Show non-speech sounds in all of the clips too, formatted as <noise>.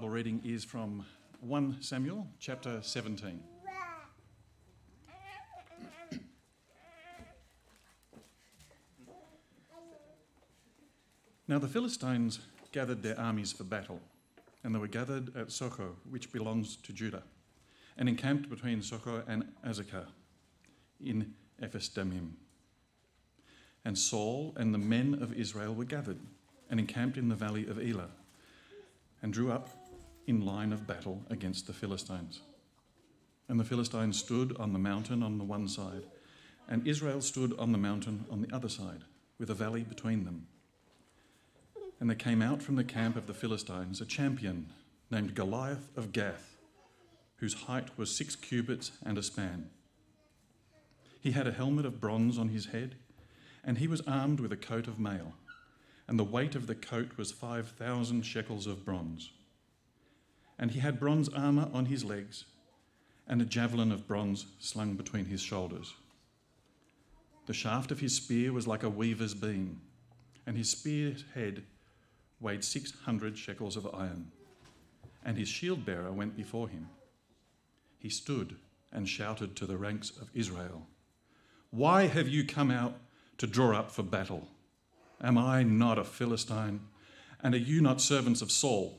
Bible reading is from 1 Samuel chapter 17. Now the Philistines gathered their armies for battle, and they were gathered at Socho, which belongs to Judah, and encamped between Socho and Azekah in Ephes Dammim. And Saul and the men of Israel were gathered and encamped in the valley of Elah, and drew up in line of battle against the Philistines. And the Philistines stood on the mountain on the one side, and Israel stood on the mountain on the other side, with a valley between them. And there came out from the camp of the Philistines a champion named Goliath of Gath, whose height was six cubits and a span. He had a helmet of bronze on his head, and he was armed with a coat of mail, and the weight of the coat was 5,000 shekels of bronze. And he had bronze armour on his legs, and a javelin of bronze slung between his shoulders. The shaft of his spear was like a weaver's beam, and his spear's head weighed 600 shekels of iron, and his shield bearer went before him. He stood and shouted to the ranks of Israel Why have you come out to draw up for battle? Am I not a Philistine? And are you not servants of Saul?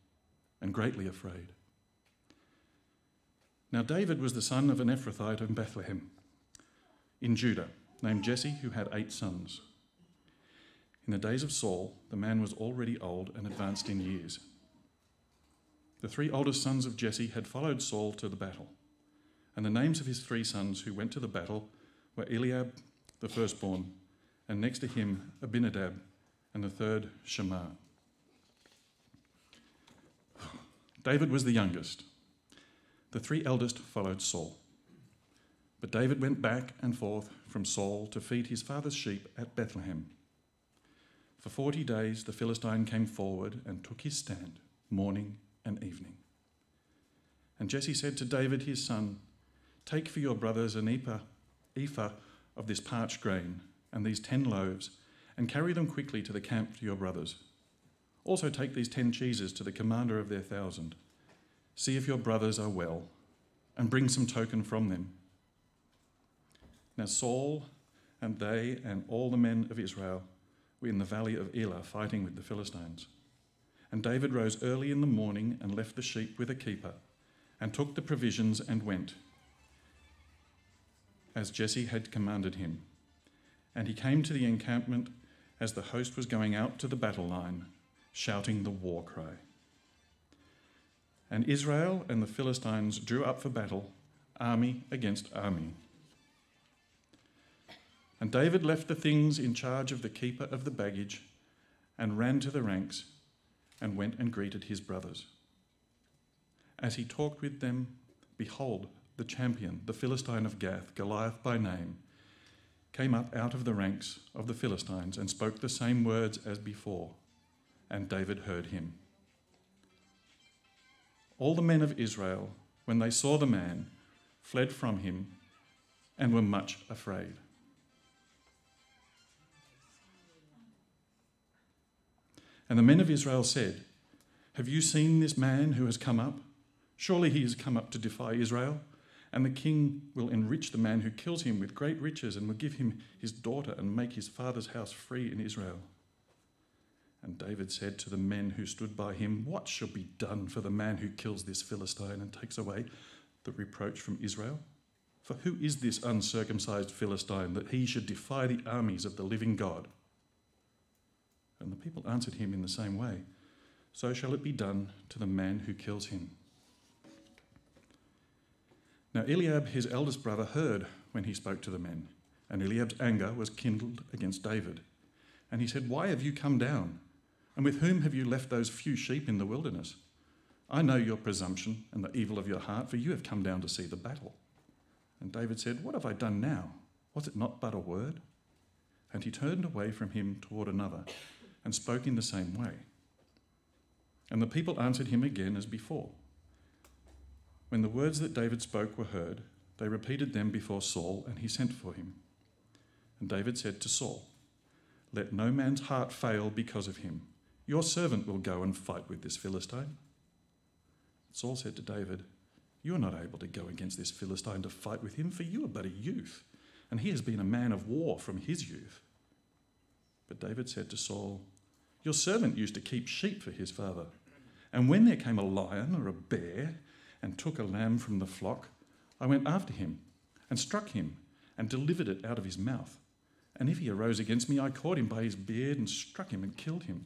and greatly afraid. Now, David was the son of an Ephrathite in Bethlehem, in Judah, named Jesse, who had eight sons. In the days of Saul, the man was already old and advanced in years. The three oldest sons of Jesse had followed Saul to the battle, and the names of his three sons who went to the battle were Eliab, the firstborn, and next to him Abinadab, and the third Shammah. David was the youngest. The three eldest followed Saul. But David went back and forth from Saul to feed his father's sheep at Bethlehem. For forty days the Philistine came forward and took his stand, morning and evening. And Jesse said to David his son, Take for your brothers an ephah, of this parched grain and these ten loaves, and carry them quickly to the camp to your brothers. Also take these ten cheeses to the commander of their thousand. See if your brothers are well, and bring some token from them. Now Saul and they and all the men of Israel were in the valley of Elah fighting with the Philistines. And David rose early in the morning and left the sheep with a keeper, and took the provisions and went, as Jesse had commanded him. And he came to the encampment as the host was going out to the battle line, shouting the war cry. And Israel and the Philistines drew up for battle, army against army. And David left the things in charge of the keeper of the baggage and ran to the ranks and went and greeted his brothers. As he talked with them, behold, the champion, the Philistine of Gath, Goliath by name, came up out of the ranks of the Philistines and spoke the same words as before, and David heard him. All the men of Israel, when they saw the man, fled from him and were much afraid. And the men of Israel said, Have you seen this man who has come up? Surely he has come up to defy Israel. And the king will enrich the man who kills him with great riches and will give him his daughter and make his father's house free in Israel. And David said to the men who stood by him, What shall be done for the man who kills this Philistine and takes away the reproach from Israel? For who is this uncircumcised Philistine that he should defy the armies of the living God? And the people answered him in the same way So shall it be done to the man who kills him. Now Eliab, his eldest brother, heard when he spoke to the men, and Eliab's anger was kindled against David. And he said, Why have you come down? And with whom have you left those few sheep in the wilderness? I know your presumption and the evil of your heart, for you have come down to see the battle. And David said, What have I done now? Was it not but a word? And he turned away from him toward another and spoke in the same way. And the people answered him again as before. When the words that David spoke were heard, they repeated them before Saul, and he sent for him. And David said to Saul, Let no man's heart fail because of him. Your servant will go and fight with this Philistine. Saul said to David, You are not able to go against this Philistine to fight with him, for you are but a youth, and he has been a man of war from his youth. But David said to Saul, Your servant used to keep sheep for his father. And when there came a lion or a bear and took a lamb from the flock, I went after him and struck him and delivered it out of his mouth. And if he arose against me, I caught him by his beard and struck him and killed him.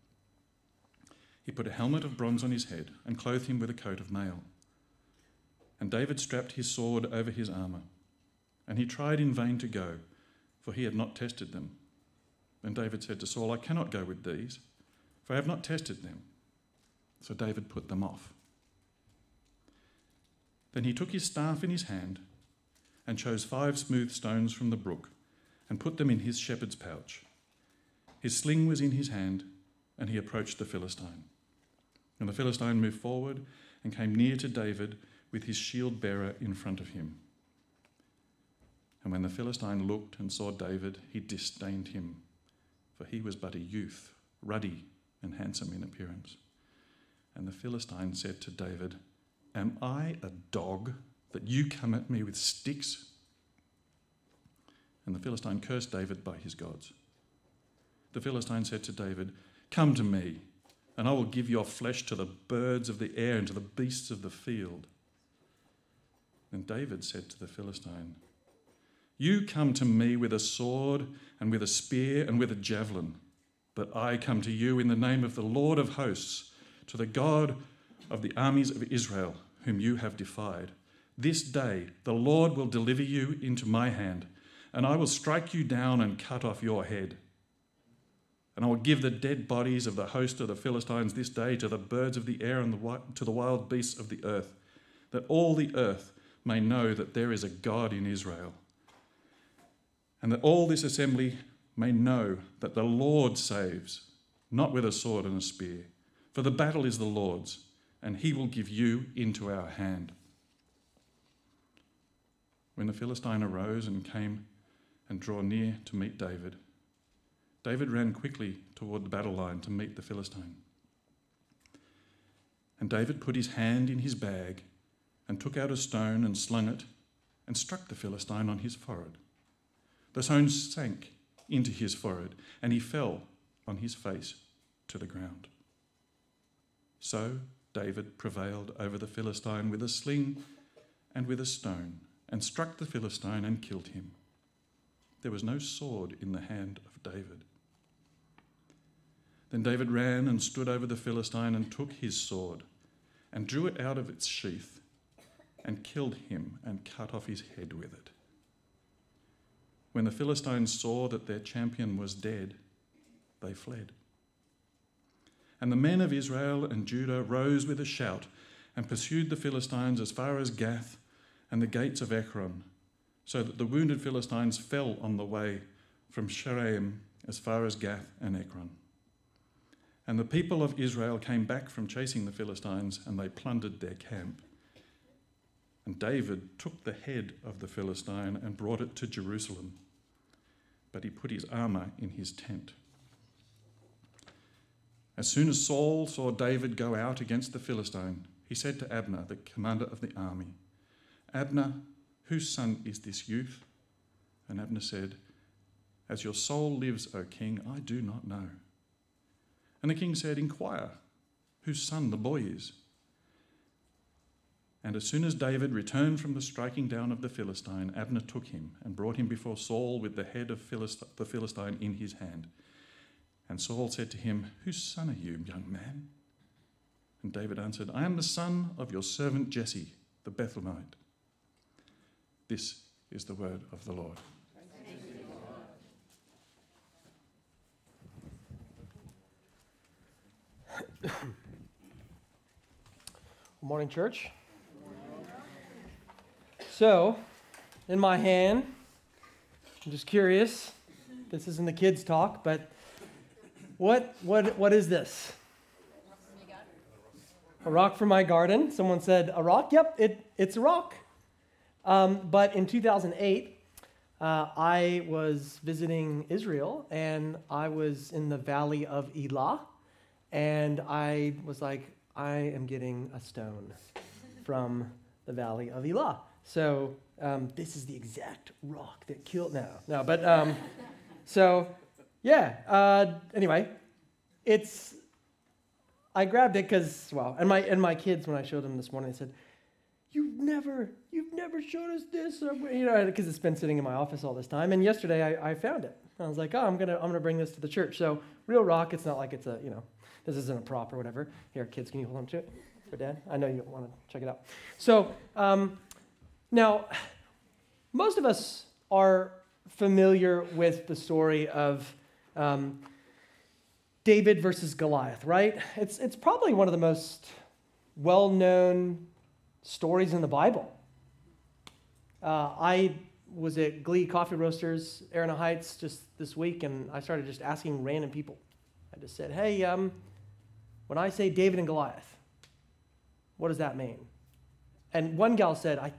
He put a helmet of bronze on his head and clothed him with a coat of mail. And David strapped his sword over his armour. And he tried in vain to go, for he had not tested them. And David said to Saul, I cannot go with these, for I have not tested them. So David put them off. Then he took his staff in his hand and chose five smooth stones from the brook and put them in his shepherd's pouch. His sling was in his hand, and he approached the Philistine. And the Philistine moved forward and came near to David with his shield bearer in front of him. And when the Philistine looked and saw David, he disdained him, for he was but a youth, ruddy and handsome in appearance. And the Philistine said to David, Am I a dog that you come at me with sticks? And the Philistine cursed David by his gods. The Philistine said to David, Come to me, and I will give your flesh to the birds of the air and to the beasts of the field. Then David said to the Philistine, You come to me with a sword and with a spear and with a javelin, but I come to you in the name of the Lord of hosts, to the God of the armies of Israel, whom you have defied. This day the Lord will deliver you into my hand, and I will strike you down and cut off your head. And I will give the dead bodies of the host of the Philistines this day to the birds of the air and the, to the wild beasts of the earth, that all the earth may know that there is a God in Israel, and that all this assembly may know that the Lord saves, not with a sword and a spear, for the battle is the Lord's, and he will give you into our hand. When the Philistine arose and came and drew near to meet David, David ran quickly toward the battle line to meet the Philistine. And David put his hand in his bag and took out a stone and slung it and struck the Philistine on his forehead. The stone sank into his forehead and he fell on his face to the ground. So David prevailed over the Philistine with a sling and with a stone and struck the Philistine and killed him. There was no sword in the hand of David. Then David ran and stood over the Philistine and took his sword and drew it out of its sheath and killed him and cut off his head with it. When the Philistines saw that their champion was dead, they fled. And the men of Israel and Judah rose with a shout and pursued the Philistines as far as Gath and the gates of Ekron, so that the wounded Philistines fell on the way from Shaaraim as far as Gath and Ekron. And the people of Israel came back from chasing the Philistines, and they plundered their camp. And David took the head of the Philistine and brought it to Jerusalem. But he put his armour in his tent. As soon as Saul saw David go out against the Philistine, he said to Abner, the commander of the army, Abner, whose son is this youth? And Abner said, As your soul lives, O king, I do not know. And the king said, Inquire whose son the boy is. And as soon as David returned from the striking down of the Philistine, Abner took him and brought him before Saul with the head of Philist- the Philistine in his hand. And Saul said to him, Whose son are you, young man? And David answered, I am the son of your servant Jesse, the Bethlehemite. This is the word of the Lord. Good morning, church. So, in my hand, I'm just curious. This isn't the kids' talk, but what, what, what is this? A rock from my garden. Someone said, A rock? Yep, it, it's a rock. Um, but in 2008, uh, I was visiting Israel and I was in the valley of Elah. And I was like, I am getting a stone from the valley of Elah. So um, this is the exact rock that killed. No, no, but um, <laughs> so yeah. Uh, anyway, it's I grabbed it because well, and my and my kids when I showed them this morning, they said, "You've never, you've never showed us this," or, you know, because it's been sitting in my office all this time. And yesterday I, I found it. I was like, "Oh, I'm gonna, I'm gonna bring this to the church." So real rock. It's not like it's a, you know, this isn't a prop or whatever. Here, kids, can you hold on to it for Dad? I know you want to check it out. So. Um, now, most of us are familiar with the story of um, David versus Goliath, right? It's, it's probably one of the most well known stories in the Bible. Uh, I was at Glee Coffee Roasters, Arana Heights, just this week, and I started just asking random people. I just said, hey, um, when I say David and Goliath, what does that mean? And one gal said, I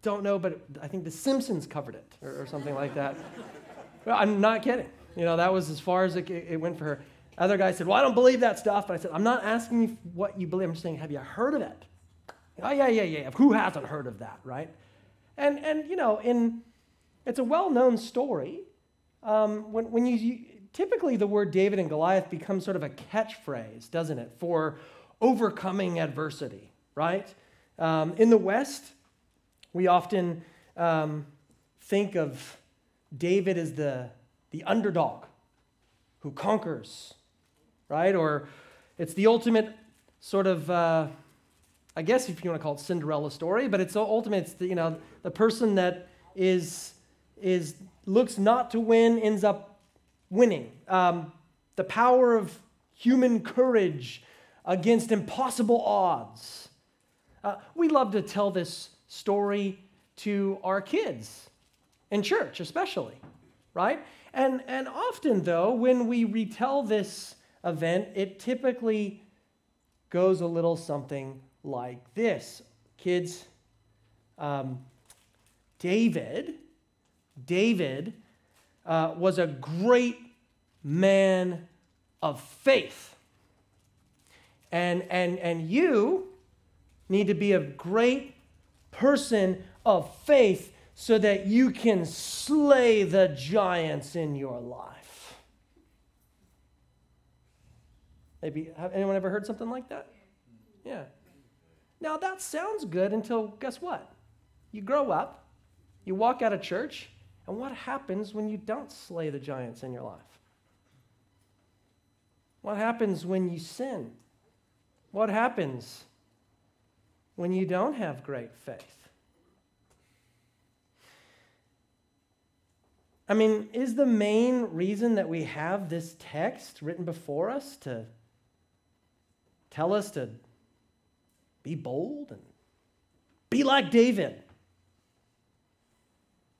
don't know, but I think The Simpsons covered it or, or something like that. <laughs> well, I'm not kidding. You know, that was as far as it, it went for her. Other guy said, Well, I don't believe that stuff. But I said, I'm not asking you what you believe. I'm just saying, Have you heard of it? Oh, yeah, yeah, yeah. Who hasn't heard of that, right? And, and you know, in, it's a well known story. Um, when, when you, you, typically the word David and Goliath becomes sort of a catchphrase, doesn't it, for overcoming adversity, right? Um, in the West, we often um, think of David as the, the underdog who conquers, right? Or it's the ultimate sort of, uh, I guess if you want to call it Cinderella story, but it's the ultimate, it's the, you know, the person that is, is looks not to win ends up winning. Um, the power of human courage against impossible odds. Uh, we love to tell this story to our kids in church, especially, right? And, and often, though, when we retell this event, it typically goes a little something like this. Kids, um, David, David uh, was a great man of faith. And, and, and you need to be a great person of faith so that you can slay the giants in your life. Maybe, have anyone ever heard something like that? Yeah. Now that sounds good until guess what? You grow up, you walk out of church, and what happens when you don't slay the giants in your life? What happens when you sin? What happens when you don't have great faith? I mean, is the main reason that we have this text written before us to tell us to be bold and be like David?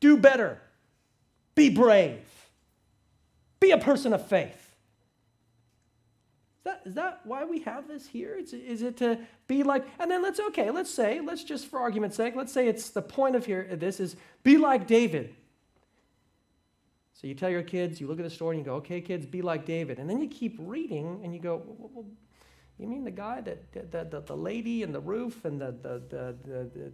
Do better. Be brave. Be a person of faith. Is that, is that why we have this here? Is, is it to be like, and then let's, okay, let's say, let's just for argument's sake, let's say it's the point of here, this is be like David. So you tell your kids, you look at the story and you go, okay, kids, be like David. And then you keep reading and you go, well, well, you mean the guy that, the, the, the lady and the roof and the, the, the,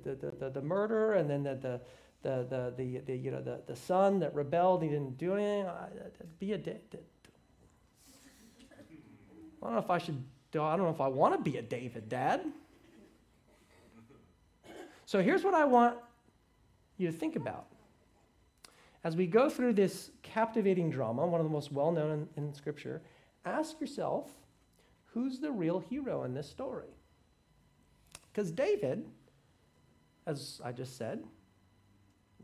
the, the, the, the murder and then the, the, the, the, the, the, you know, the, the son that rebelled, he didn't do anything. Be a, I don't know if I should, I don't know if I want to be a David, Dad. So here's what I want you to think about. As we go through this captivating drama, one of the most well known in, in Scripture, ask yourself who's the real hero in this story? Because David, as I just said,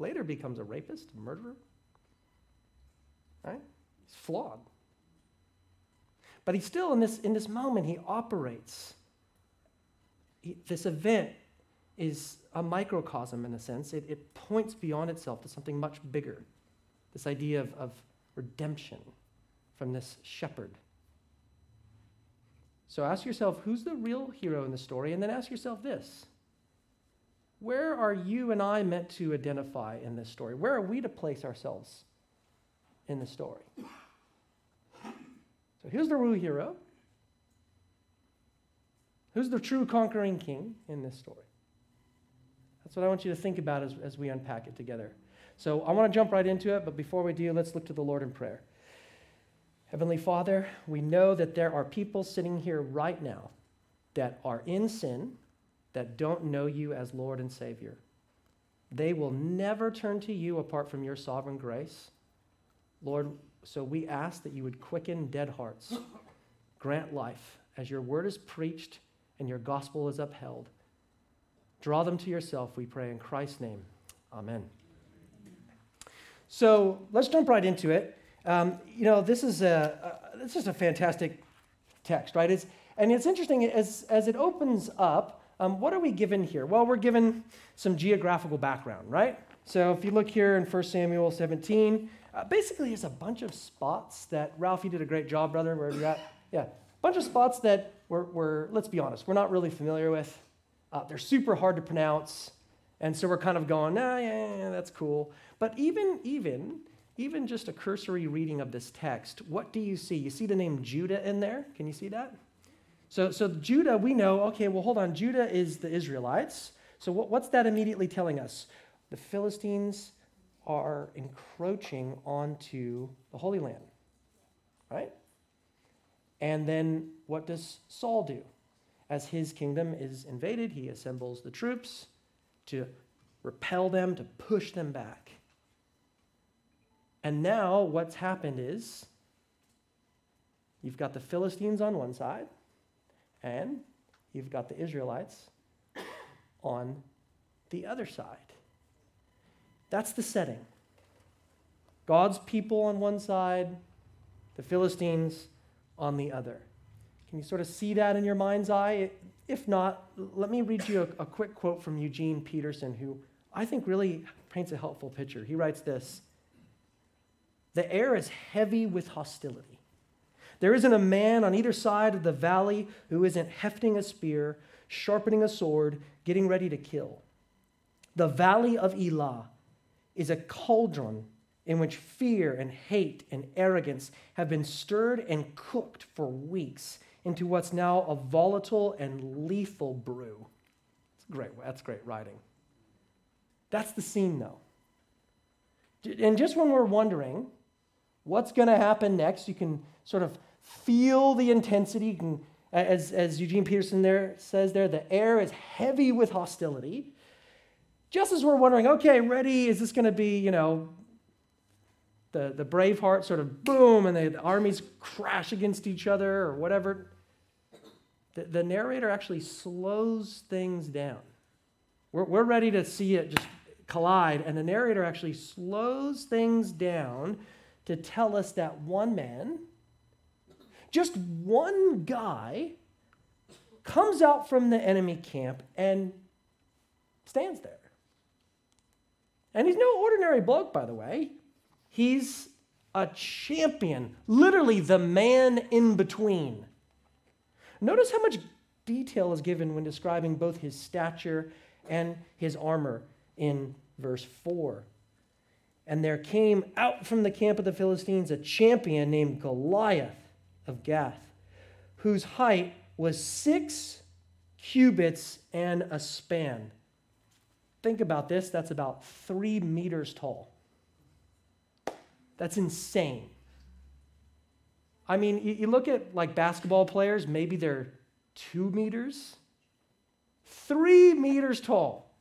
later becomes a rapist, a murderer. Right? He's flawed. But he's still in this, in this moment, he operates. He, this event is a microcosm in a sense. It, it points beyond itself to something much bigger. This idea of, of redemption from this shepherd. So ask yourself who's the real hero in the story? And then ask yourself this Where are you and I meant to identify in this story? Where are we to place ourselves in the story? So here's the real hero. Who's the true conquering king in this story? That's what I want you to think about as, as we unpack it together. So I want to jump right into it, but before we do, let's look to the Lord in prayer. Heavenly Father, we know that there are people sitting here right now that are in sin, that don't know you as Lord and Savior. They will never turn to you apart from your sovereign grace. Lord, so we ask that you would quicken dead hearts, grant life as your word is preached and your gospel is upheld. Draw them to yourself, we pray in Christ's name. Amen. So let's jump right into it. Um, you know, this is a, a, this is a fantastic text, right? It's, and it's interesting as, as it opens up. Um, what are we given here? Well, we're given some geographical background, right? So if you look here in 1 Samuel 17, uh, basically there's a bunch of spots that Ralph, you did a great job, brother. Where you're at? Yeah, a bunch of spots that we're, we're, let's be honest, we're not really familiar with. Uh, they're super hard to pronounce, and so we're kind of going, nah, yeah, yeah, that's cool. But even, even, even just a cursory reading of this text, what do you see? You see the name Judah in there? Can you see that? So, so Judah, we know, okay, well, hold on. Judah is the Israelites. So, what, what's that immediately telling us? The Philistines are encroaching onto the Holy Land, right? And then what does Saul do? As his kingdom is invaded, he assembles the troops to repel them, to push them back. And now what's happened is you've got the Philistines on one side, and you've got the Israelites on the other side. That's the setting. God's people on one side, the Philistines on the other. Can you sort of see that in your mind's eye? If not, let me read you a, a quick quote from Eugene Peterson, who I think really paints a helpful picture. He writes this The air is heavy with hostility. There isn't a man on either side of the valley who isn't hefting a spear, sharpening a sword, getting ready to kill. The valley of Elah is a cauldron in which fear and hate and arrogance have been stirred and cooked for weeks into what's now a volatile and lethal brew. It's great. That's great writing. That's the scene, though. And just when we're wondering what's going to happen next, you can sort of feel the intensity. As, as Eugene Peterson there says there, the air is heavy with hostility. Just as we're wondering, okay, ready, is this going to be, you know, the, the Braveheart sort of boom and the armies crash against each other or whatever, the, the narrator actually slows things down. We're, we're ready to see it just collide, and the narrator actually slows things down to tell us that one man, just one guy, comes out from the enemy camp and stands there. And he's no ordinary bloke, by the way. He's a champion, literally the man in between. Notice how much detail is given when describing both his stature and his armor in verse 4. And there came out from the camp of the Philistines a champion named Goliath of Gath, whose height was six cubits and a span. Think about this that's about three meters tall. That's insane. I mean, you, look at like basketball players, maybe they're two meters, three meters tall.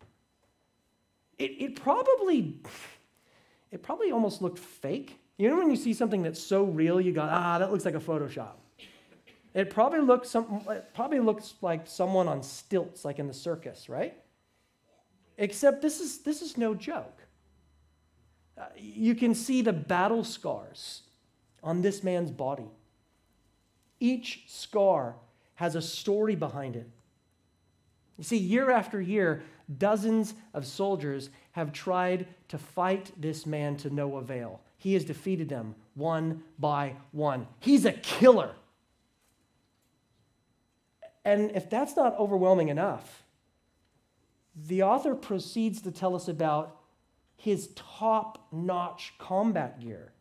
it, it probably it probably almost looked fake. You know when you see something that's so real, you go, ah, that looks like a Photoshop. It probably looks some, it probably looks like someone on stilts, like in the circus, right? Except this is this is no joke. Uh, you can see the battle scars on this man's body. Each scar has a story behind it. You see, year after year, dozens of soldiers have tried to fight this man to no avail. He has defeated them one by one. He's a killer. And if that's not overwhelming enough, the author proceeds to tell us about his top notch combat gear.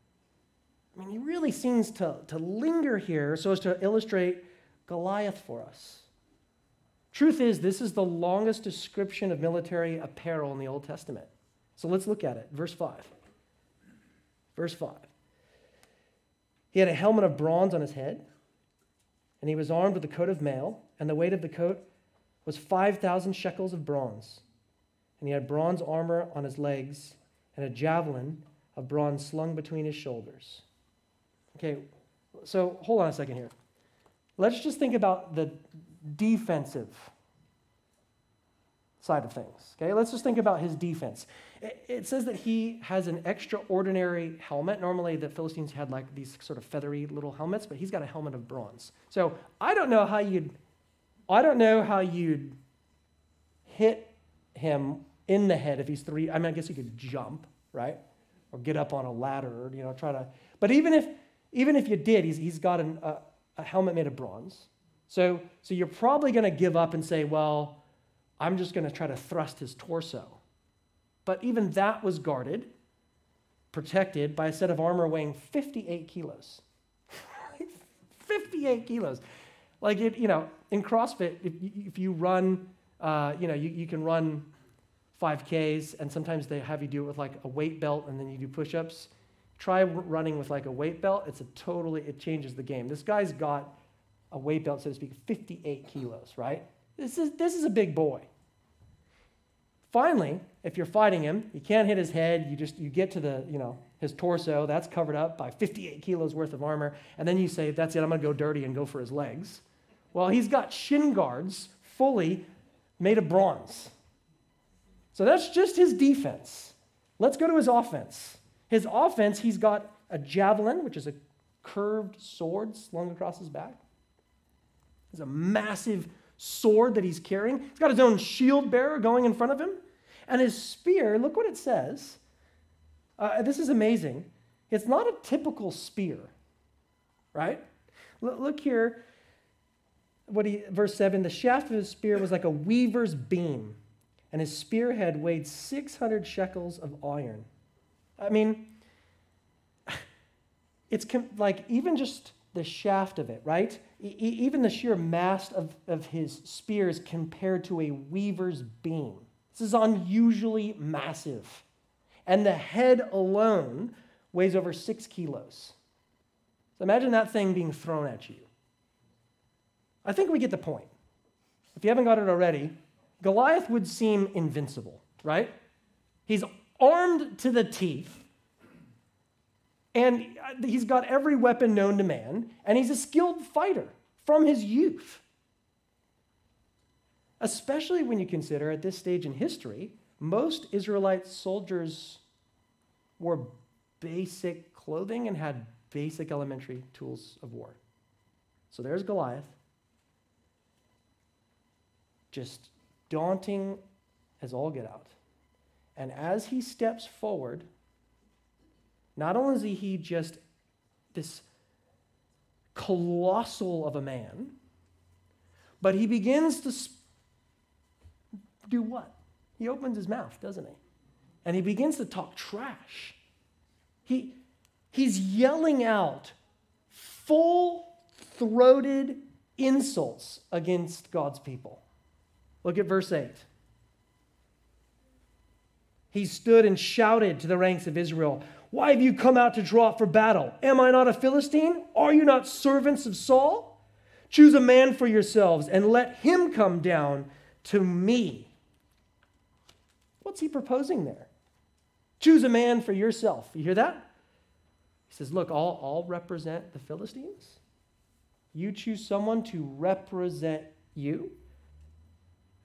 I mean, he really seems to, to linger here so as to illustrate Goliath for us. Truth is, this is the longest description of military apparel in the Old Testament. So let's look at it. Verse 5. Verse 5. He had a helmet of bronze on his head, and he was armed with a coat of mail, and the weight of the coat was 5,000 shekels of bronze. And he had bronze armor on his legs, and a javelin of bronze slung between his shoulders. Okay, so hold on a second here. Let's just think about the defensive side of things. Okay, let's just think about his defense. It, says that he has an extraordinary helmet. Normally, the Philistines had like these sort of feathery little helmets, but he's got a helmet of bronze. So I don't know how you'd, I don't know how you'd hit him in the head if he's three. I mean, I guess he could jump, right, or get up on a ladder, you know, try to. But even if, even if you did, he's, he's got an, a, a helmet made of bronze. So, so you're probably going to give up and say, well, I'm just going to try to thrust his torso. But even that was guarded, protected by a set of armor weighing 58 kilos. <laughs> 58 kilos. Like, it, you know, in CrossFit, if, if you run, uh, you know, you, you can run 5Ks, and sometimes they have you do it with like a weight belt, and then you do push ups. Try running with like a weight belt. It's a totally, it changes the game. This guy's got a weight belt, so to speak, 58 kilos, right? This is, this is a big boy. Finally, if you're fighting him, you can't hit his head, you just you get to the, you know, his torso, that's covered up by 58 kilos worth of armor, and then you say, that's it, I'm gonna go dirty and go for his legs. Well, he's got shin guards fully made of bronze. So that's just his defense. Let's go to his offense. His offense, he's got a javelin, which is a curved sword slung across his back. There's a massive sword that he's carrying. He's got his own shield bearer going in front of him. And his spear, look what it says. Uh, this is amazing. It's not a typical spear, right? L- look here. What he, verse 7 the shaft of his spear was like a weaver's beam, and his spearhead weighed 600 shekels of iron. I mean, <sighs> it's com- like even just the shaft of it, right? E- even the sheer mass of, of his spear is compared to a weaver's beam. This is unusually massive. And the head alone weighs over six kilos. So imagine that thing being thrown at you. I think we get the point. If you haven't got it already, Goliath would seem invincible, right? He's armed to the teeth. And he's got every weapon known to man, and he's a skilled fighter from his youth. Especially when you consider at this stage in history, most Israelite soldiers wore basic clothing and had basic elementary tools of war. So there's Goliath. Just daunting as all get out. And as he steps forward, not only is he just this colossal of a man, but he begins to sp- do what? He opens his mouth, doesn't he? And he begins to talk trash. He, he's yelling out full throated insults against God's people. Look at verse 8. He stood and shouted to the ranks of Israel why have you come out to draw up for battle? Am I not a Philistine? Are you not servants of Saul? Choose a man for yourselves and let him come down to me. What's he proposing there? Choose a man for yourself. You hear that? He says, Look, I'll, I'll represent the Philistines. You choose someone to represent you.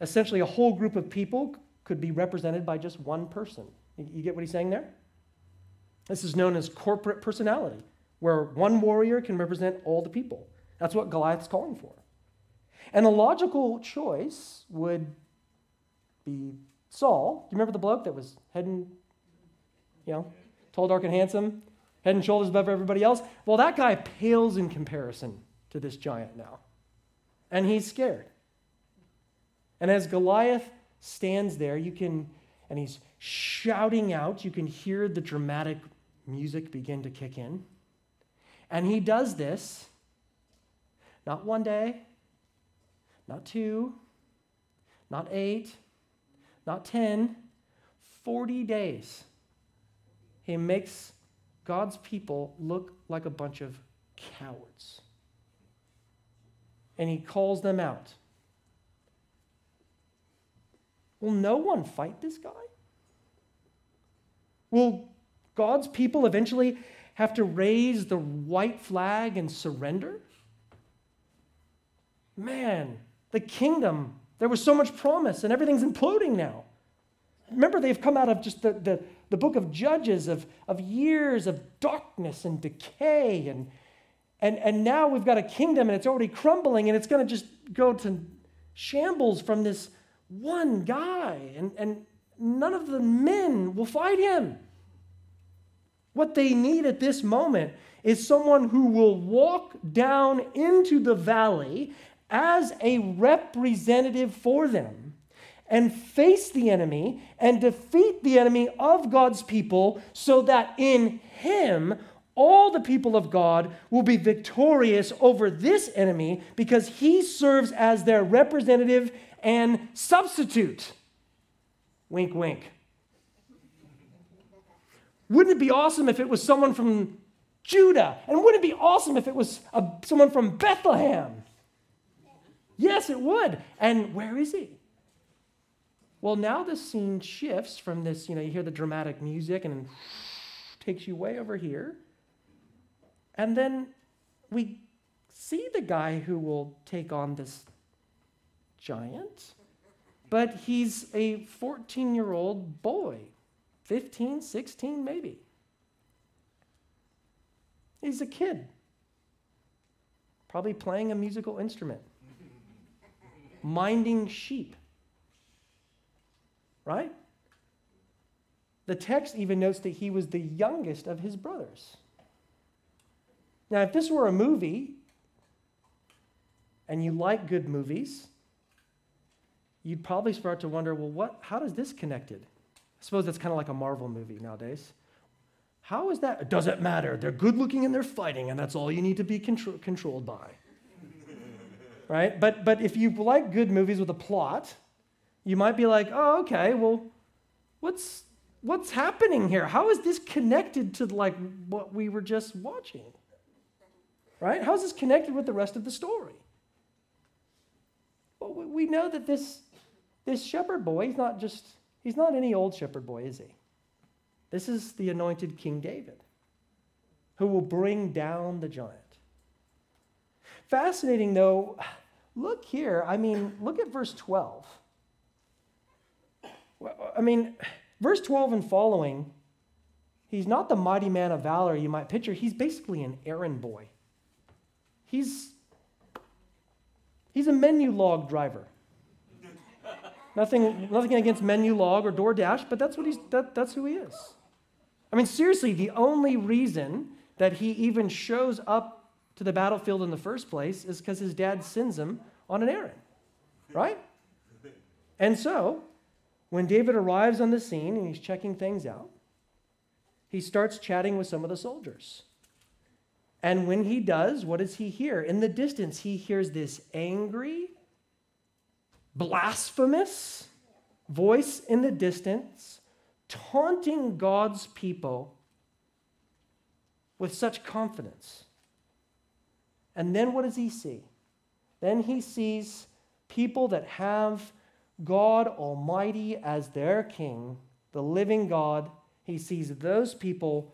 Essentially, a whole group of people could be represented by just one person. You get what he's saying there? This is known as corporate personality, where one warrior can represent all the people. That's what Goliath's calling for. And the logical choice would be Saul. Do you remember the bloke that was heading, you know, tall, dark, and handsome, head and shoulders above everybody else? Well, that guy pales in comparison to this giant now. And he's scared. And as Goliath stands there, you can, and he's shouting out, you can hear the dramatic music begin to kick in. And he does this not one day, not two, not eight, not 10, 40 days. He makes God's people look like a bunch of cowards. And he calls them out. Will no one fight this guy? Will God's people eventually have to raise the white flag and surrender? Man, the kingdom, there was so much promise, and everything's imploding now. Remember, they've come out of just the, the, the book of Judges of, of years of darkness and decay. And, and, and now we've got a kingdom and it's already crumbling and it's going to just go to shambles from this one guy. And, and none of the men will fight him. What they need at this moment is someone who will walk down into the valley as a representative for them and face the enemy and defeat the enemy of God's people so that in him all the people of God will be victorious over this enemy because he serves as their representative and substitute. Wink, wink. Wouldn't it be awesome if it was someone from Judah? And wouldn't it be awesome if it was a, someone from Bethlehem? Yes, it would. And where is he? Well, now the scene shifts from this, you know, you hear the dramatic music and <sniffs> takes you way over here. And then we see the guy who will take on this giant, but he's a 14 year old boy, 15, 16, maybe. He's a kid, probably playing a musical instrument minding sheep. Right? The text even notes that he was the youngest of his brothers. Now, if this were a movie, and you like good movies, you'd probably start to wonder, well, what, how does this connected? Suppose that's kind of like a Marvel movie nowadays. How is that? Does it matter. They're good looking and they're fighting, and that's all you need to be contro- controlled by <laughs> right? But, but if you like good movies with a plot, you might be like, oh, okay, well, what's, what's happening here? How is this connected to like what we were just watching? Right? How is this connected with the rest of the story? Well, we know that this, this shepherd boy, he's not just, he's not any old shepherd boy, is he? This is the anointed King David who will bring down the giant. Fascinating, though, look here. I mean, look at verse 12. I mean, verse 12 and following, he's not the mighty man of valor you might picture. He's basically an errand boy. He's, he's a Menulog driver. Nothing, nothing against Menulog or DoorDash, but that's, what he's, that, that's who he is. I mean, seriously, the only reason that he even shows up to the battlefield in the first place is because his dad sends him on an errand, right? And so, when David arrives on the scene and he's checking things out, he starts chatting with some of the soldiers. And when he does, what does he hear? In the distance, he hears this angry, blasphemous voice in the distance, taunting God's people with such confidence. And then what does he see? Then he sees people that have God Almighty as their king, the living God, he sees those people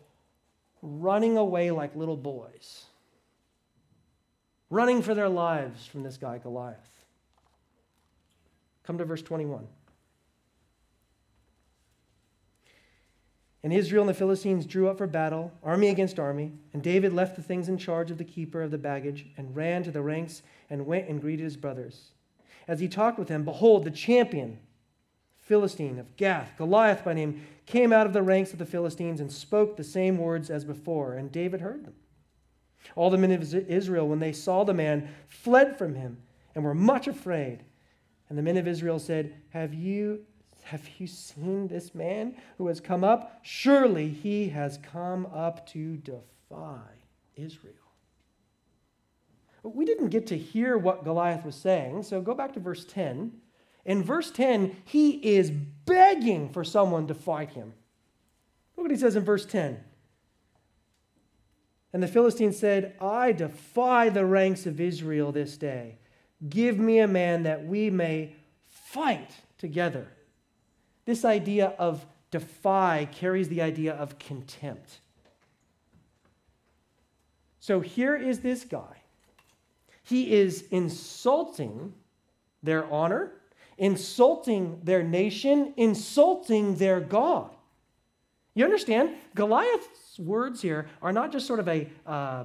running away like little boys, running for their lives from this guy, Goliath. Come to verse 21. And Israel and the Philistines drew up for battle, army against army. And David left the things in charge of the keeper of the baggage and ran to the ranks and went and greeted his brothers. As he talked with them, behold, the champion, Philistine of Gath, Goliath by name, came out of the ranks of the Philistines and spoke the same words as before, and David heard them. All the men of Israel, when they saw the man, fled from him and were much afraid. And the men of Israel said, Have you have you seen this man who has come up? Surely he has come up to defy Israel. We didn't get to hear what Goliath was saying, so go back to verse 10. In verse 10, he is begging for someone to fight him. Look what he says in verse 10. And the Philistine said, I defy the ranks of Israel this day. Give me a man that we may fight together. This idea of defy carries the idea of contempt. So here is this guy. He is insulting their honor, insulting their nation, insulting their God. You understand? Goliath's words here are not just sort of a uh,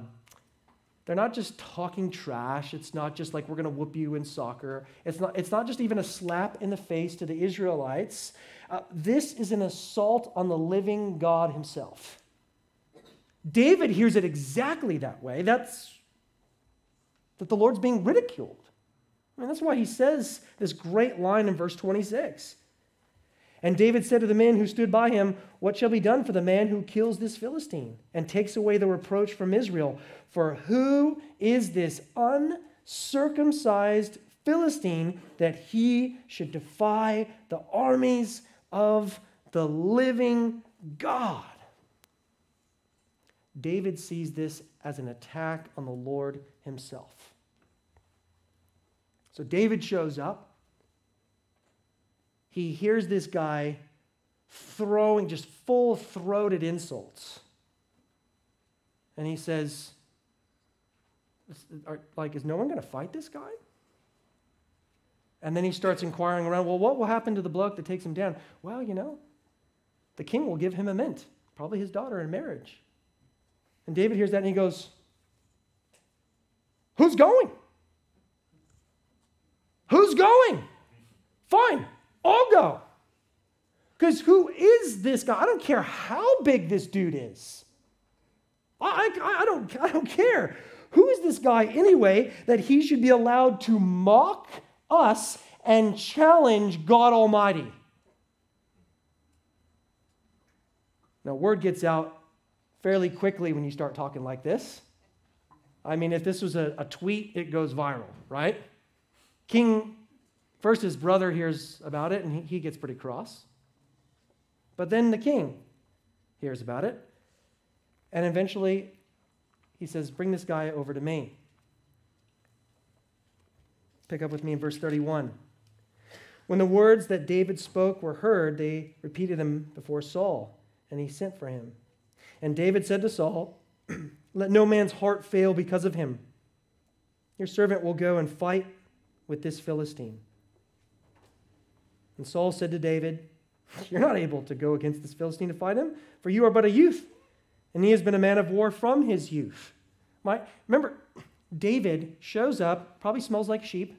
they're not just talking trash. It's not just like we're going to whoop you in soccer. It's not, it's not just even a slap in the face to the Israelites. Uh, this is an assault on the living God himself. David hears it exactly that way. That's that the Lord's being ridiculed. I mean, that's why he says this great line in verse 26. And David said to the men who stood by him, What shall be done for the man who kills this Philistine and takes away the reproach from Israel? For who is this uncircumcised Philistine that he should defy the armies of the living God? David sees this as an attack on the Lord himself. So David shows up he hears this guy throwing just full throated insults. And he says, like, is no one going to fight this guy? And then he starts inquiring around, well, what will happen to the bloke that takes him down? Well, you know, the king will give him a mint, probably his daughter in marriage. And David hears that and he goes, Who's going? Who's going? Fine, I'll go. Because who is this guy? I don't care how big this dude is. I, I, I, don't, I don't care. Who is this guy anyway that he should be allowed to mock us and challenge God Almighty? Now, word gets out fairly quickly when you start talking like this. I mean, if this was a, a tweet, it goes viral, right? King First, his brother hears about it and he, gets pretty cross. But then the king hears about it. And eventually, he says, Bring this guy over to me. Pick up with me in verse 31. When the words that David spoke were heard, they repeated them before Saul, and he sent for him. And David said to Saul, <clears throat> Let no man's heart fail because of him. Your servant will go and fight with this Philistine. And Saul said to David, You're not able to go against this Philistine to fight him, for you are but a youth, and he has been a man of war from his youth. My, remember, David shows up, probably smells like sheep.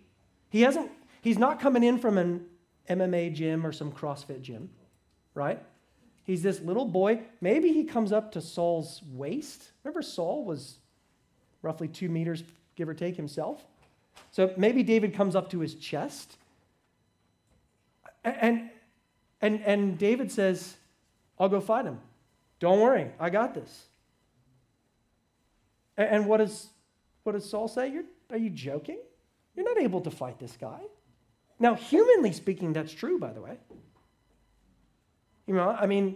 He hasn't, he's not coming in from an MMA gym or some CrossFit gym, right? He's this little boy. Maybe he comes up to Saul's waist. Remember, Saul was roughly two meters, give or take, himself. So maybe David comes up to his chest. And, and, and David says, I'll go fight him. Don't worry, I got this. And what does, what does Saul say? You're, are you joking? You're not able to fight this guy. Now, humanly speaking, that's true, by the way. You know, I mean,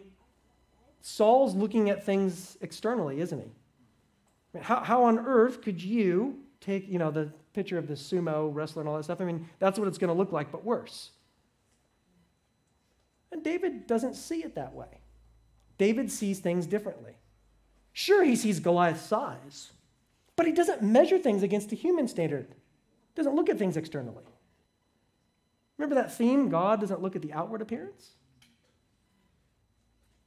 Saul's looking at things externally, isn't he? How, how on earth could you take, you know, the picture of the sumo wrestler and all that stuff? I mean, that's what it's going to look like, but worse. David doesn't see it that way. David sees things differently. Sure, he sees Goliath's size, but he doesn't measure things against a human standard. Doesn't look at things externally. Remember that theme? God doesn't look at the outward appearance?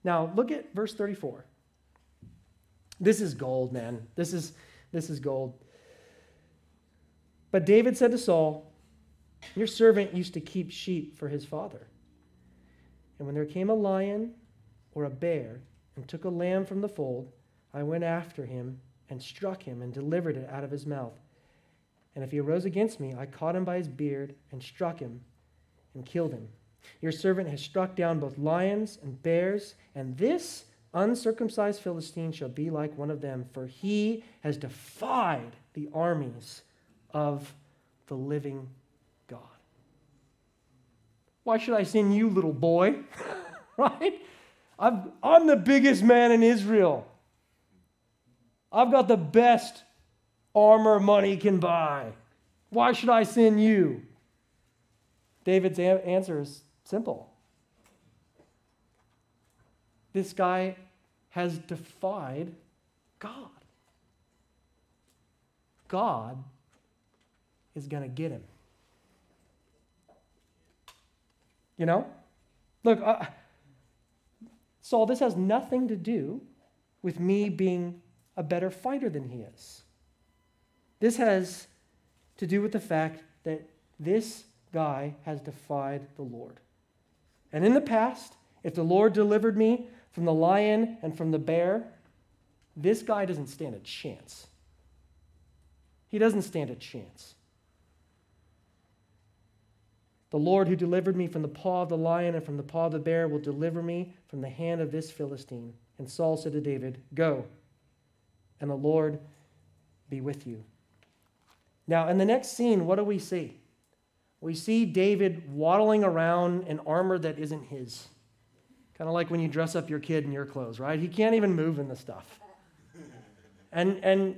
Now, look at verse 34. This is gold, man. This is, this is gold. But David said to Saul, Your servant used to keep sheep for his father. And when there came a lion or a bear and took a lamb from the fold, I went after him and struck him and delivered it out of his mouth. And if he arose against me, I caught him by his beard and struck him and killed him. Your servant has struck down both lions and bears, and this uncircumcised Philistine shall be like one of them, for he has defied the armies of the living. Why should I send you, little boy? <laughs> right? i am the biggest man in Israel. I've got the best armor money can buy. Why should I send you? David's answer is simple. This guy has defied God. God is going to get him. You know? Look, uh, Saul, this has nothing to do with me being a better fighter than he is. This has to do with the fact that this guy has defied the Lord. And in the past, if the Lord delivered me from the lion and from the bear, this guy doesn't stand a chance. He doesn't stand a chance. The Lord who delivered me from the paw of the lion and from the paw of the bear will deliver me from the hand of this Philistine. And Saul said to David, Go, and the Lord be with you. Now, in the next scene, what do we see? We see David waddling around in armor that isn't his. Kind of like when you dress up your kid in your clothes, right? He can't even move in the stuff. And, and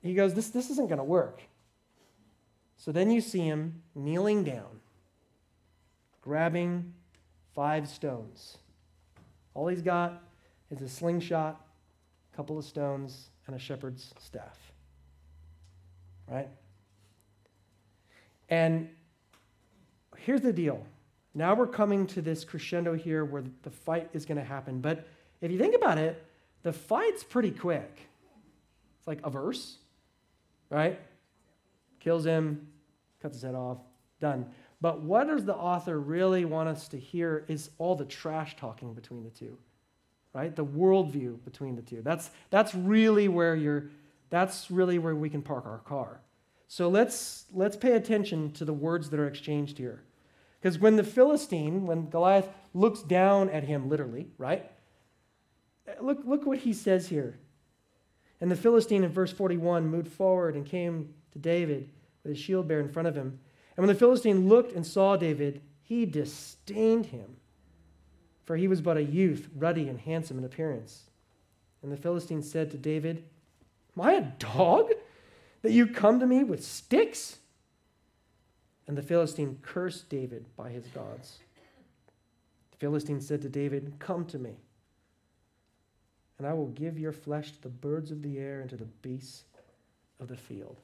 he goes, This, this isn't going to work. So then you see him kneeling down, grabbing five stones. All he's got is a slingshot, a couple of stones, and a shepherd's staff. Right? And here's the deal. Now we're coming to this crescendo here where the fight is going to happen. But if you think about it, the fight's pretty quick. It's like a verse, right? Kills him, cuts his head off, done. But what does the author really want us to hear is all the trash talking between the two right? The worldview between the two. That's, that's really where you're, that's really where we can park our car. So let's, let's pay attention to the words that are exchanged here. Because when the Philistine, when Goliath looks down at him, literally, right? Look, look what he says here. And the Philistine in verse 41 moved forward and came to David with his shield bearer in front of him. And when the Philistine looked and saw David, he disdained him for he was but a youth, ruddy and handsome in appearance. And the Philistine said to David, Am I a dog that you come to me with sticks? And the Philistine cursed David by his gods. The Philistine said to David, Come to me, and I will give your flesh to the birds of the air and to the beasts of the field.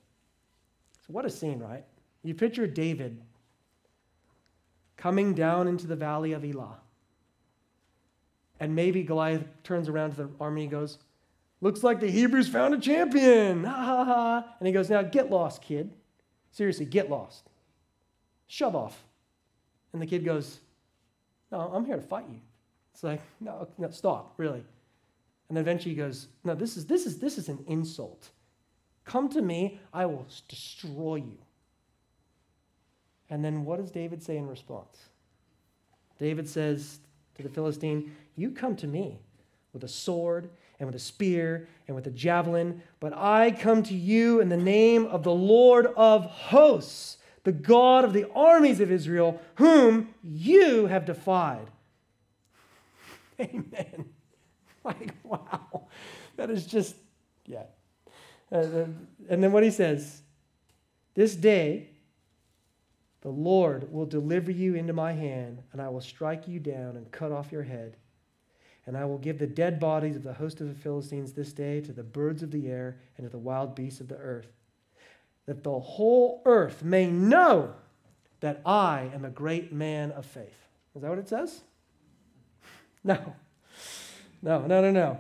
So, what a scene, right? You picture David coming down into the valley of Elah and maybe Goliath turns around to the army and goes, Looks like the Hebrews found a champion. <laughs> Ha ha ha. And he goes, Now get lost, kid. Seriously, get lost. Shove off. And the kid goes, No, I'm here to fight you. It's like, no, no, stop, really. And eventually he goes, No, this is this is this is an insult. Come to me, I will destroy you. And then what does David say in response? David says to the Philistine, You come to me with a sword and with a spear and with a javelin, but I come to you in the name of the Lord of hosts, the God of the armies of Israel, whom you have defied. <laughs> Amen. Like, wow. That is just, yeah. Uh, and then what he says this day, The Lord will deliver you into my hand, and I will strike you down and cut off your head. And I will give the dead bodies of the host of the Philistines this day to the birds of the air and to the wild beasts of the earth, that the whole earth may know that I am a great man of faith. Is that what it says? <laughs> No. No, no, no, no.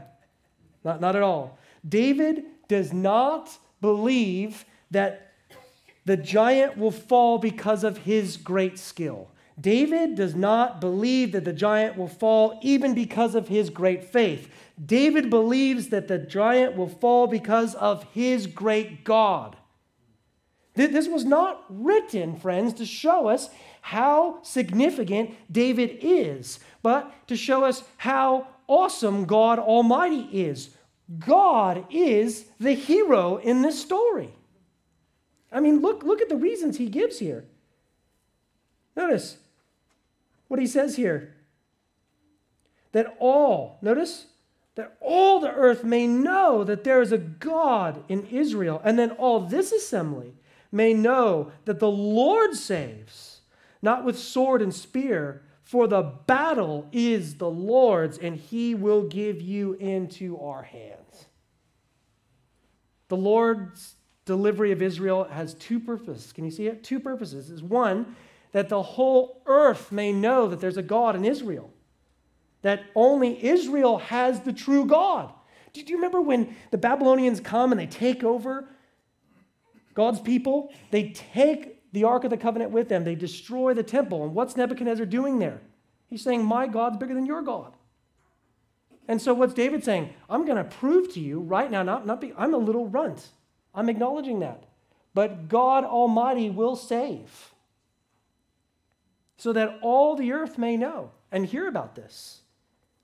Not, not at all. David does not believe that the giant will fall because of his great skill. David does not believe that the giant will fall even because of his great faith. David believes that the giant will fall because of his great God. This was not written, friends, to show us how significant David is, but to show us how awesome God Almighty is. God is the hero in this story. I mean, look, look at the reasons he gives here. Notice what he says here. That all, notice, that all the earth may know that there is a God in Israel, and then all this assembly may know that the Lord saves, not with sword and spear, for the battle is the Lord's, and he will give you into our hands. The Lord's delivery of Israel has two purposes. Can you see it? Two purposes. Is one, that the whole earth may know that there's a God in Israel, that only Israel has the true God. Do you remember when the Babylonians come and they take over God's people? They take the Ark of the Covenant with them, they destroy the temple. And what's Nebuchadnezzar doing there? He's saying, My God's bigger than your God. And so what's David saying? I'm going to prove to you right now, not, not be, I'm a little runt. I'm acknowledging that. But God Almighty will save so that all the earth may know and hear about this.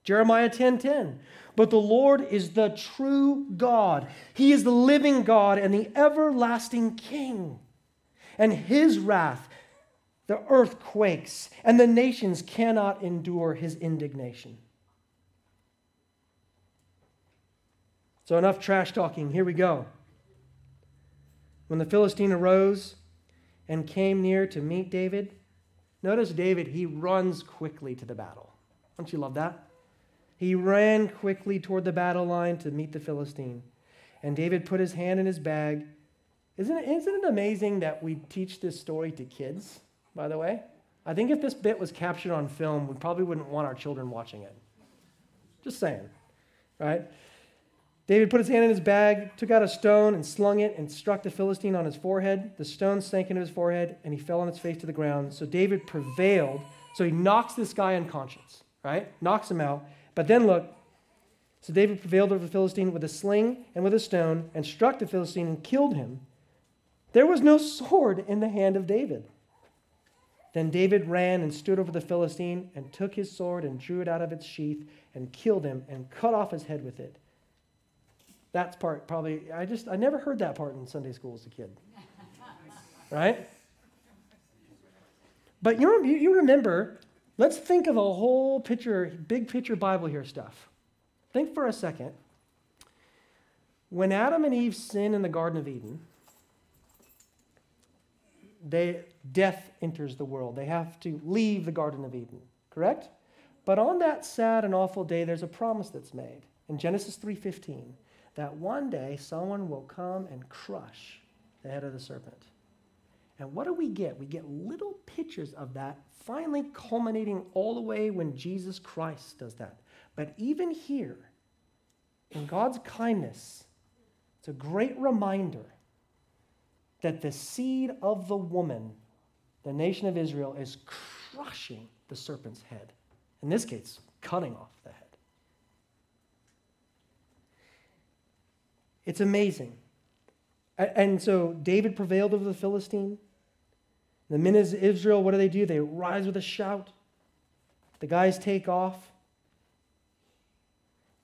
Jeremiah 10:10. 10, 10. But the Lord is the true God. He is the living God and the everlasting King. And his wrath, the earth quakes, and the nations cannot endure his indignation. So, enough trash talking. Here we go. When the Philistine arose and came near to meet David, notice David, he runs quickly to the battle. Don't you love that? He ran quickly toward the battle line to meet the Philistine. And David put his hand in his bag. Isn't it, isn't it amazing that we teach this story to kids, by the way? I think if this bit was captured on film, we probably wouldn't want our children watching it. Just saying, right? David put his hand in his bag, took out a stone, and slung it, and struck the Philistine on his forehead. The stone sank into his forehead, and he fell on his face to the ground. So David prevailed. So he knocks this guy unconscious, right? Knocks him out. But then look. So David prevailed over the Philistine with a sling and with a stone, and struck the Philistine and killed him. There was no sword in the hand of David. Then David ran and stood over the Philistine, and took his sword and drew it out of its sheath, and killed him, and cut off his head with it. That's part probably, I just, I never heard that part in Sunday school as a kid. right? But you, you remember, let's think of a whole picture, big picture Bible here stuff. Think for a second. When Adam and Eve sin in the Garden of Eden, they, death enters the world. They have to leave the Garden of Eden, correct? But on that sad and awful day, there's a promise that's made in Genesis 3:15 that one day someone will come and crush the head of the serpent. And what do we get? We get little pictures of that, finally culminating all the way when Jesus Christ does that. But even here, in God's kindness, it's a great reminder that the seed of the woman, the nation of Israel, is crushing the serpent's head. In this case, cutting off the head. It's amazing. And so David prevailed over the Philistine. The men of Israel, what do they do? They rise with a shout. The guys take off.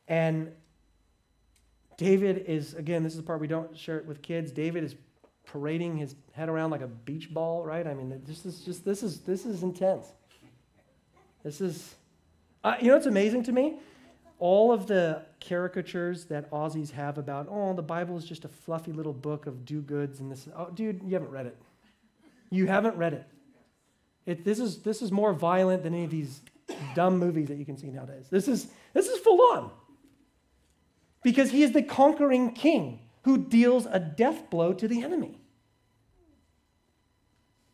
And David is, again, this is the part we don't share it with kids. David is parading his head around like a beach ball, right? I mean, this is just, this is, this is intense. This is, uh, you know what's amazing to me? All of the caricatures that Aussies have about, oh, the Bible is just a fluffy little book of do goods and this. Oh, dude, you haven't read it. You haven't read it. It, this, is, this is more violent than any of these dumb movies that you can see nowadays. This is, this is full on. Because he is the conquering king who deals a death blow to the enemy.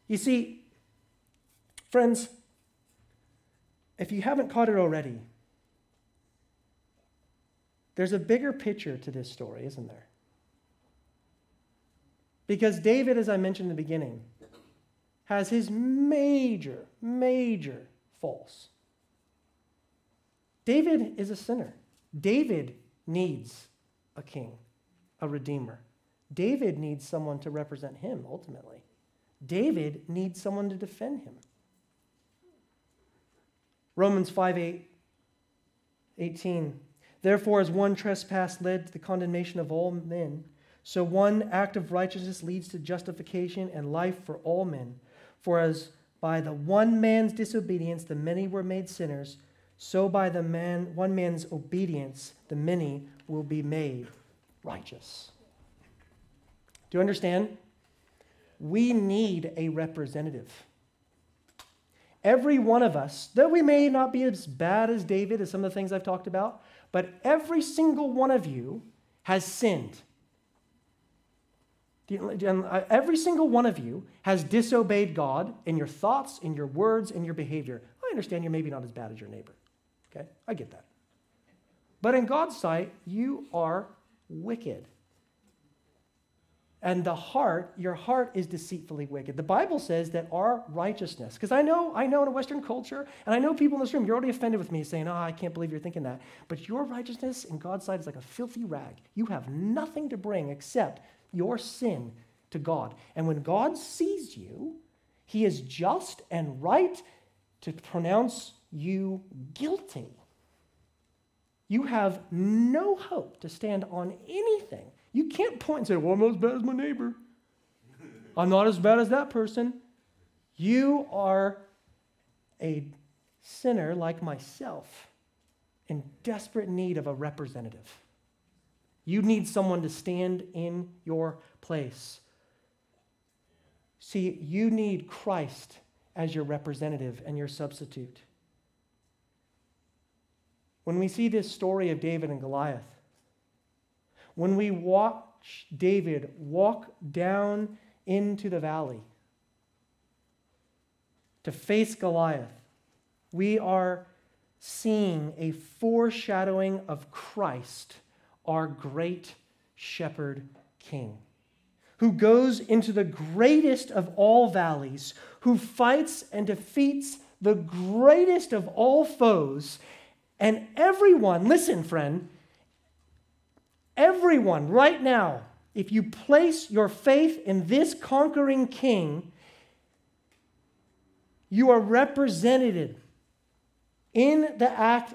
You see, friends, if you haven't caught it already, there's a bigger picture to this story, isn't there? Because David, as I mentioned in the beginning, has his major, major faults. David is a sinner. David needs a king, a redeemer. David needs someone to represent him ultimately. David needs someone to defend him. Romans 5 8, 18. Therefore, as one trespass led to the condemnation of all men, so one act of righteousness leads to justification and life for all men. For as by the one man's disobedience the many were made sinners, so by the man one man's obedience the many will be made righteous. Do you understand? We need a representative. Every one of us, though we may not be as bad as David as some of the things I've talked about, but every single one of you has sinned. Uh, every single one of you has disobeyed God in your thoughts, in your words, in your behavior. I understand you're maybe not as bad as your neighbor. Okay? I get that. But in God's sight, you are wicked. And the heart, your heart is deceitfully wicked. The Bible says that our righteousness, because I know, I know in a Western culture, and I know people in this room, you're already offended with me saying, oh, I can't believe you're thinking that. But your righteousness in God's sight is like a filthy rag. You have nothing to bring except your sin to God. And when God sees you, he is just and right to pronounce you guilty. You have no hope to stand on anything. You can't point and say, Well, I'm not as bad as my neighbor. I'm not as bad as that person. You are a sinner like myself in desperate need of a representative. You need someone to stand in your place. See, you need Christ as your representative and your substitute. When we see this story of David and Goliath, when we watch David walk down into the valley to face Goliath, we are seeing a foreshadowing of Christ our great shepherd king, who goes into the greatest of all valleys, who fights and defeats the greatest of all foes. And everyone, listen, friend, everyone right now, if you place your faith in this conquering king, you are represented in the act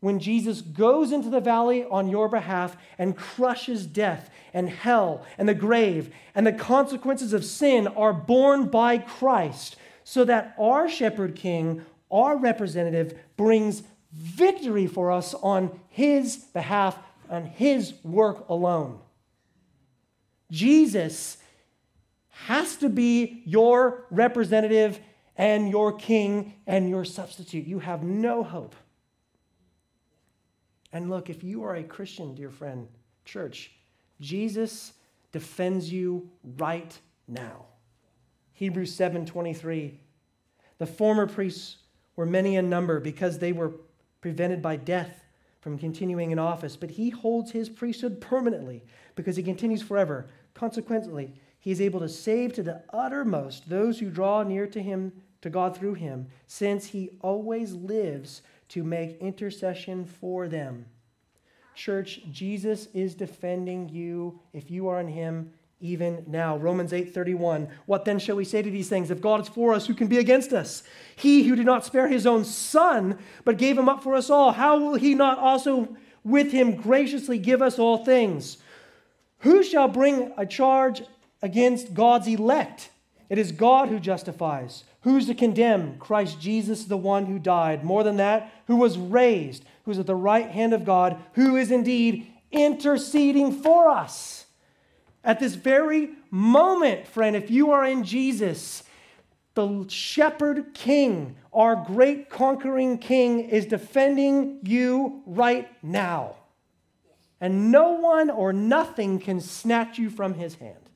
when Jesus goes into the valley on your behalf and crushes death and hell and the grave, and the consequences of sin are borne by Christ, so that our shepherd king, our representative, brings victory for us on his behalf and his work alone. Jesus has to be your representative and your king and your substitute. You have no hope and look, if you are a Christian, dear friend, church, Jesus defends you right now. Hebrews 7:23. The former priests were many in number because they were prevented by death from continuing in office, but he holds his priesthood permanently because he continues forever. Consequently, he is able to save to the uttermost those who draw near to him to God through him, since he always lives to make intercession for them. Church, Jesus is defending you if you are in him even now. Romans 8:31. What then shall we say to these things? If God is for us, who can be against us? He who did not spare his own son, but gave him up for us all, how will he not also with him graciously give us all things? Who shall bring a charge against God's elect? It is God who justifies. Who's to condemn? Christ Jesus, the one who died. More than that, who was raised, who is at the right hand of God, who is indeed interceding for us. At this very moment, friend, if you are in Jesus, the shepherd king, our great conquering king, is defending you right now. And no one or nothing can snatch you from his hand.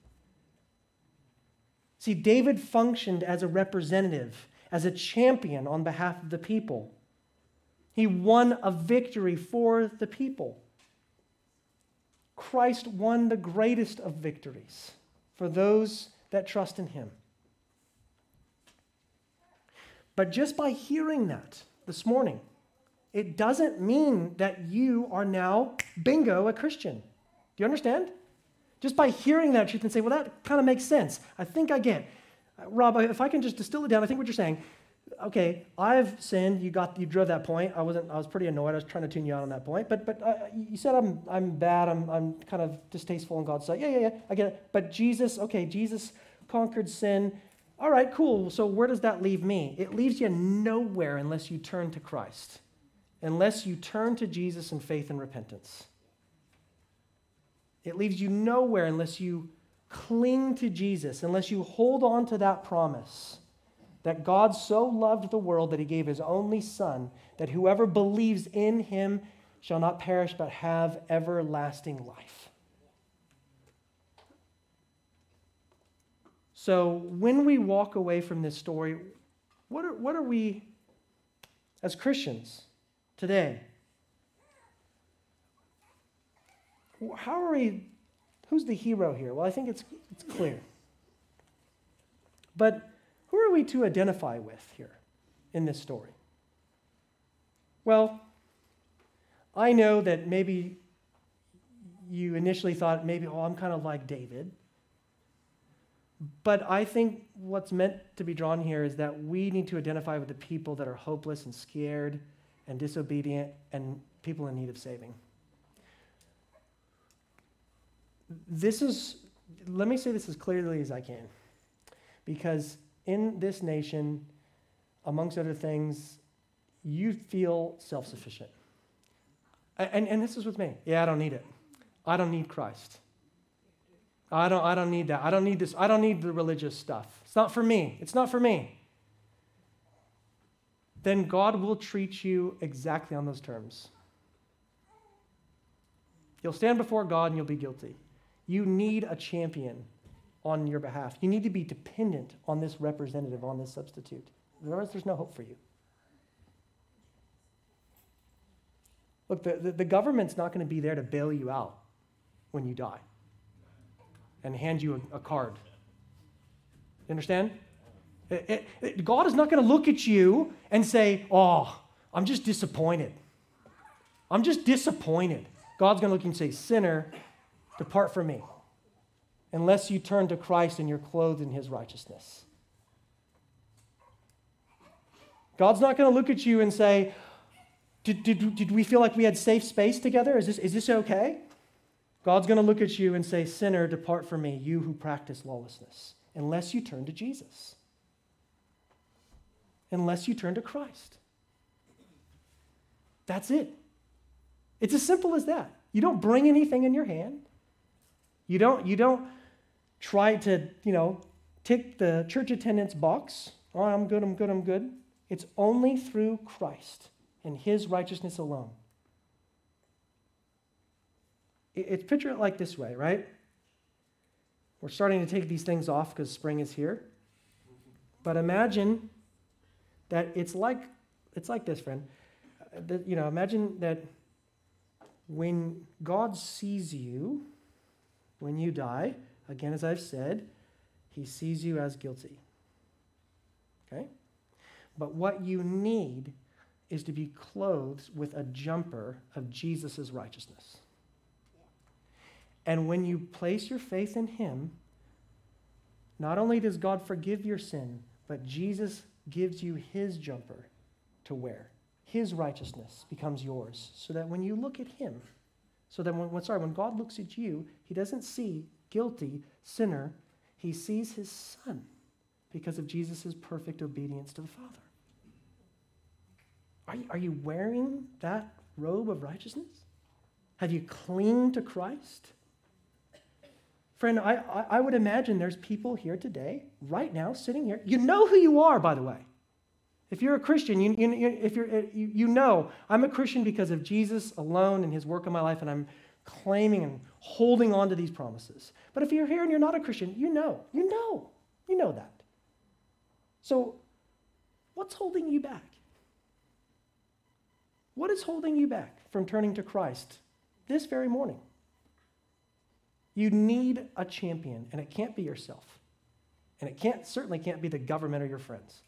See, David functioned as a representative, as a champion on behalf of the people. He won a victory for the people. Christ won the greatest of victories for those that trust in him. But just by hearing that this morning, it doesn't mean that you are now, bingo, a Christian. Do you understand? Just by hearing that, you can say, well, that kind of makes sense. I think I get. Uh, Rob, if I can just distill it down, I think what you're saying, okay, I've sinned. You got, you drove that point. I wasn't. I was pretty annoyed. I was trying to tune you out on that point. But, but uh, you said I'm, I'm bad. I'm, I'm kind of distasteful in God's sight. Yeah, yeah, yeah. I get it. But Jesus, okay, Jesus conquered sin. All right, cool. So where does that leave me? It leaves you nowhere unless you turn to Christ, unless you turn to Jesus in faith and repentance. It leaves you nowhere unless you cling to Jesus, unless you hold on to that promise that God so loved the world that he gave his only Son, that whoever believes in him shall not perish but have everlasting life. So when we walk away from this story, what are, what are we, as Christians today, how are we, who's the hero here? Well, I think it's, it's clear. But who are we to identify with here in this story? Well, I know that maybe you initially thought maybe, oh, I'm kind of like David. But I think what's meant to be drawn here is that we need to identify with the people that are hopeless and scared and disobedient and people in need of saving. This is, let me say this as clearly as I can. Because in this nation, amongst other things, you feel self sufficient. And, and this is with me. Yeah, I don't need it. I don't need Christ. I don't, I don't need that. I don't need this. I don't need the religious stuff. It's not for me. It's not for me. Then God will treat you exactly on those terms. You'll stand before God and you'll be guilty. You need a champion on your behalf. You need to be dependent on this representative, on this substitute. Otherwise, there's no hope for you. Look, the, the, the government's not going to be there to bail you out when you die and hand you a, a card. You understand? It, it, it, God is not going to look at you and say, Oh, I'm just disappointed. I'm just disappointed. God's going to look and say, Sinner, depart from me unless you turn to Christ and you're clothed in his righteousness. God's not going to look at you and say, did, did, did we feel like we had safe space together? Is this, is this okay? God's going to look at you and say, Sinner, depart from me, you who practice lawlessness, unless you turn to Jesus, unless you turn to Christ. That's it. It's as simple as that. You don't bring anything in your hand. You don't, you don't try to, you know, tick the church attendance box. Oh, I'm good, I'm good, I'm good. It's only through Christ and his righteousness alone. It's picture it like this way, right? We're starting to take these things off because spring is here. But imagine that it's like it's like this, friend. Uh, you know, imagine that when God sees you, when you die, Again, as I've said, he sees you as guilty. Okay? But what you need is to be clothed with a jumper of Jesus' righteousness. And when you place your faith in him, not only does God forgive your sin, but Jesus gives you his jumper to wear. His righteousness becomes yours. So that when you look at him, so that when, sorry, when God looks at you, he doesn't see guilty sinner, he sees his son because of Jesus' perfect obedience to the Father. Are you, are you wearing that robe of righteousness? Have you clinged to Christ? Friend, I, I, I would imagine there's people here today, right now, sitting here. You know who you are, by the way. If you're a Christian, you, you, if you're, you, you know I'm a Christian because of Jesus alone and his work in my life, and I'm claiming and holding on to these promises. But if you're here and you're not a Christian, you know, you know, you know that. So, what's holding you back? What is holding you back from turning to Christ this very morning? You need a champion, and it can't be yourself. And it can't certainly can't be the government or your friends.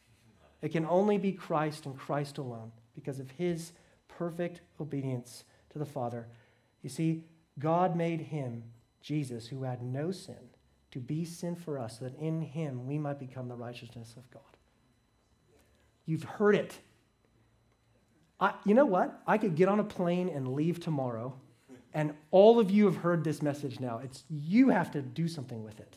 It can only be Christ and Christ alone because of his perfect obedience to the Father. You see, God made him, Jesus, who had no sin, to be sin for us, so that in him we might become the righteousness of God. You've heard it. I, you know what? I could get on a plane and leave tomorrow, and all of you have heard this message now. It's you have to do something with it.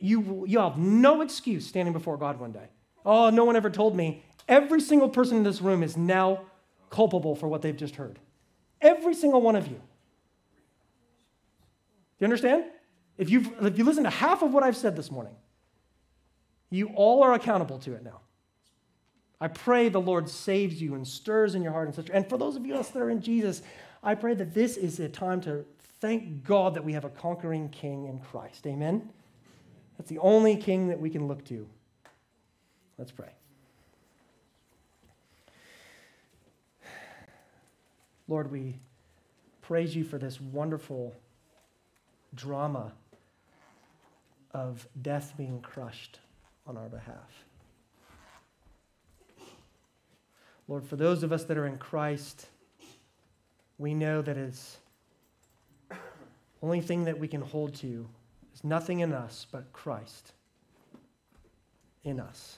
You, you have no excuse standing before God one day. Oh, no one ever told me. Every single person in this room is now culpable for what they've just heard. Every single one of you. Do you understand? If, you've, if you listen to half of what I've said this morning, you all are accountable to it now. I pray the Lord saves you and stirs in your heart and such. And for those of you that are in Jesus, I pray that this is a time to thank God that we have a conquering king in Christ. Amen? That's the only king that we can look to. Let's pray. Lord, we praise you for this wonderful drama of death being crushed on our behalf. Lord, for those of us that are in Christ, we know that it's only thing that we can hold to is nothing in us but Christ in us.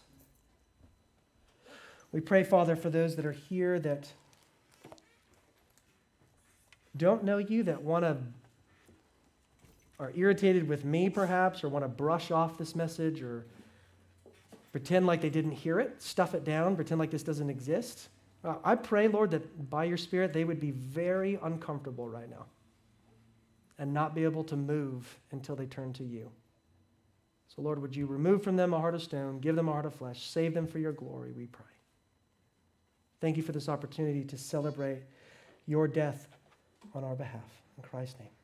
We pray, Father, for those that are here that don't know you, that want to are irritated with me perhaps or want to brush off this message or pretend like they didn't hear it, stuff it down, pretend like this doesn't exist. Uh, I pray, Lord, that by your Spirit they would be very uncomfortable right now and not be able to move until they turn to you. So, Lord, would you remove from them a heart of stone, give them a heart of flesh, save them for your glory, we pray. Thank you for this opportunity to celebrate your death on our behalf. In Christ's name.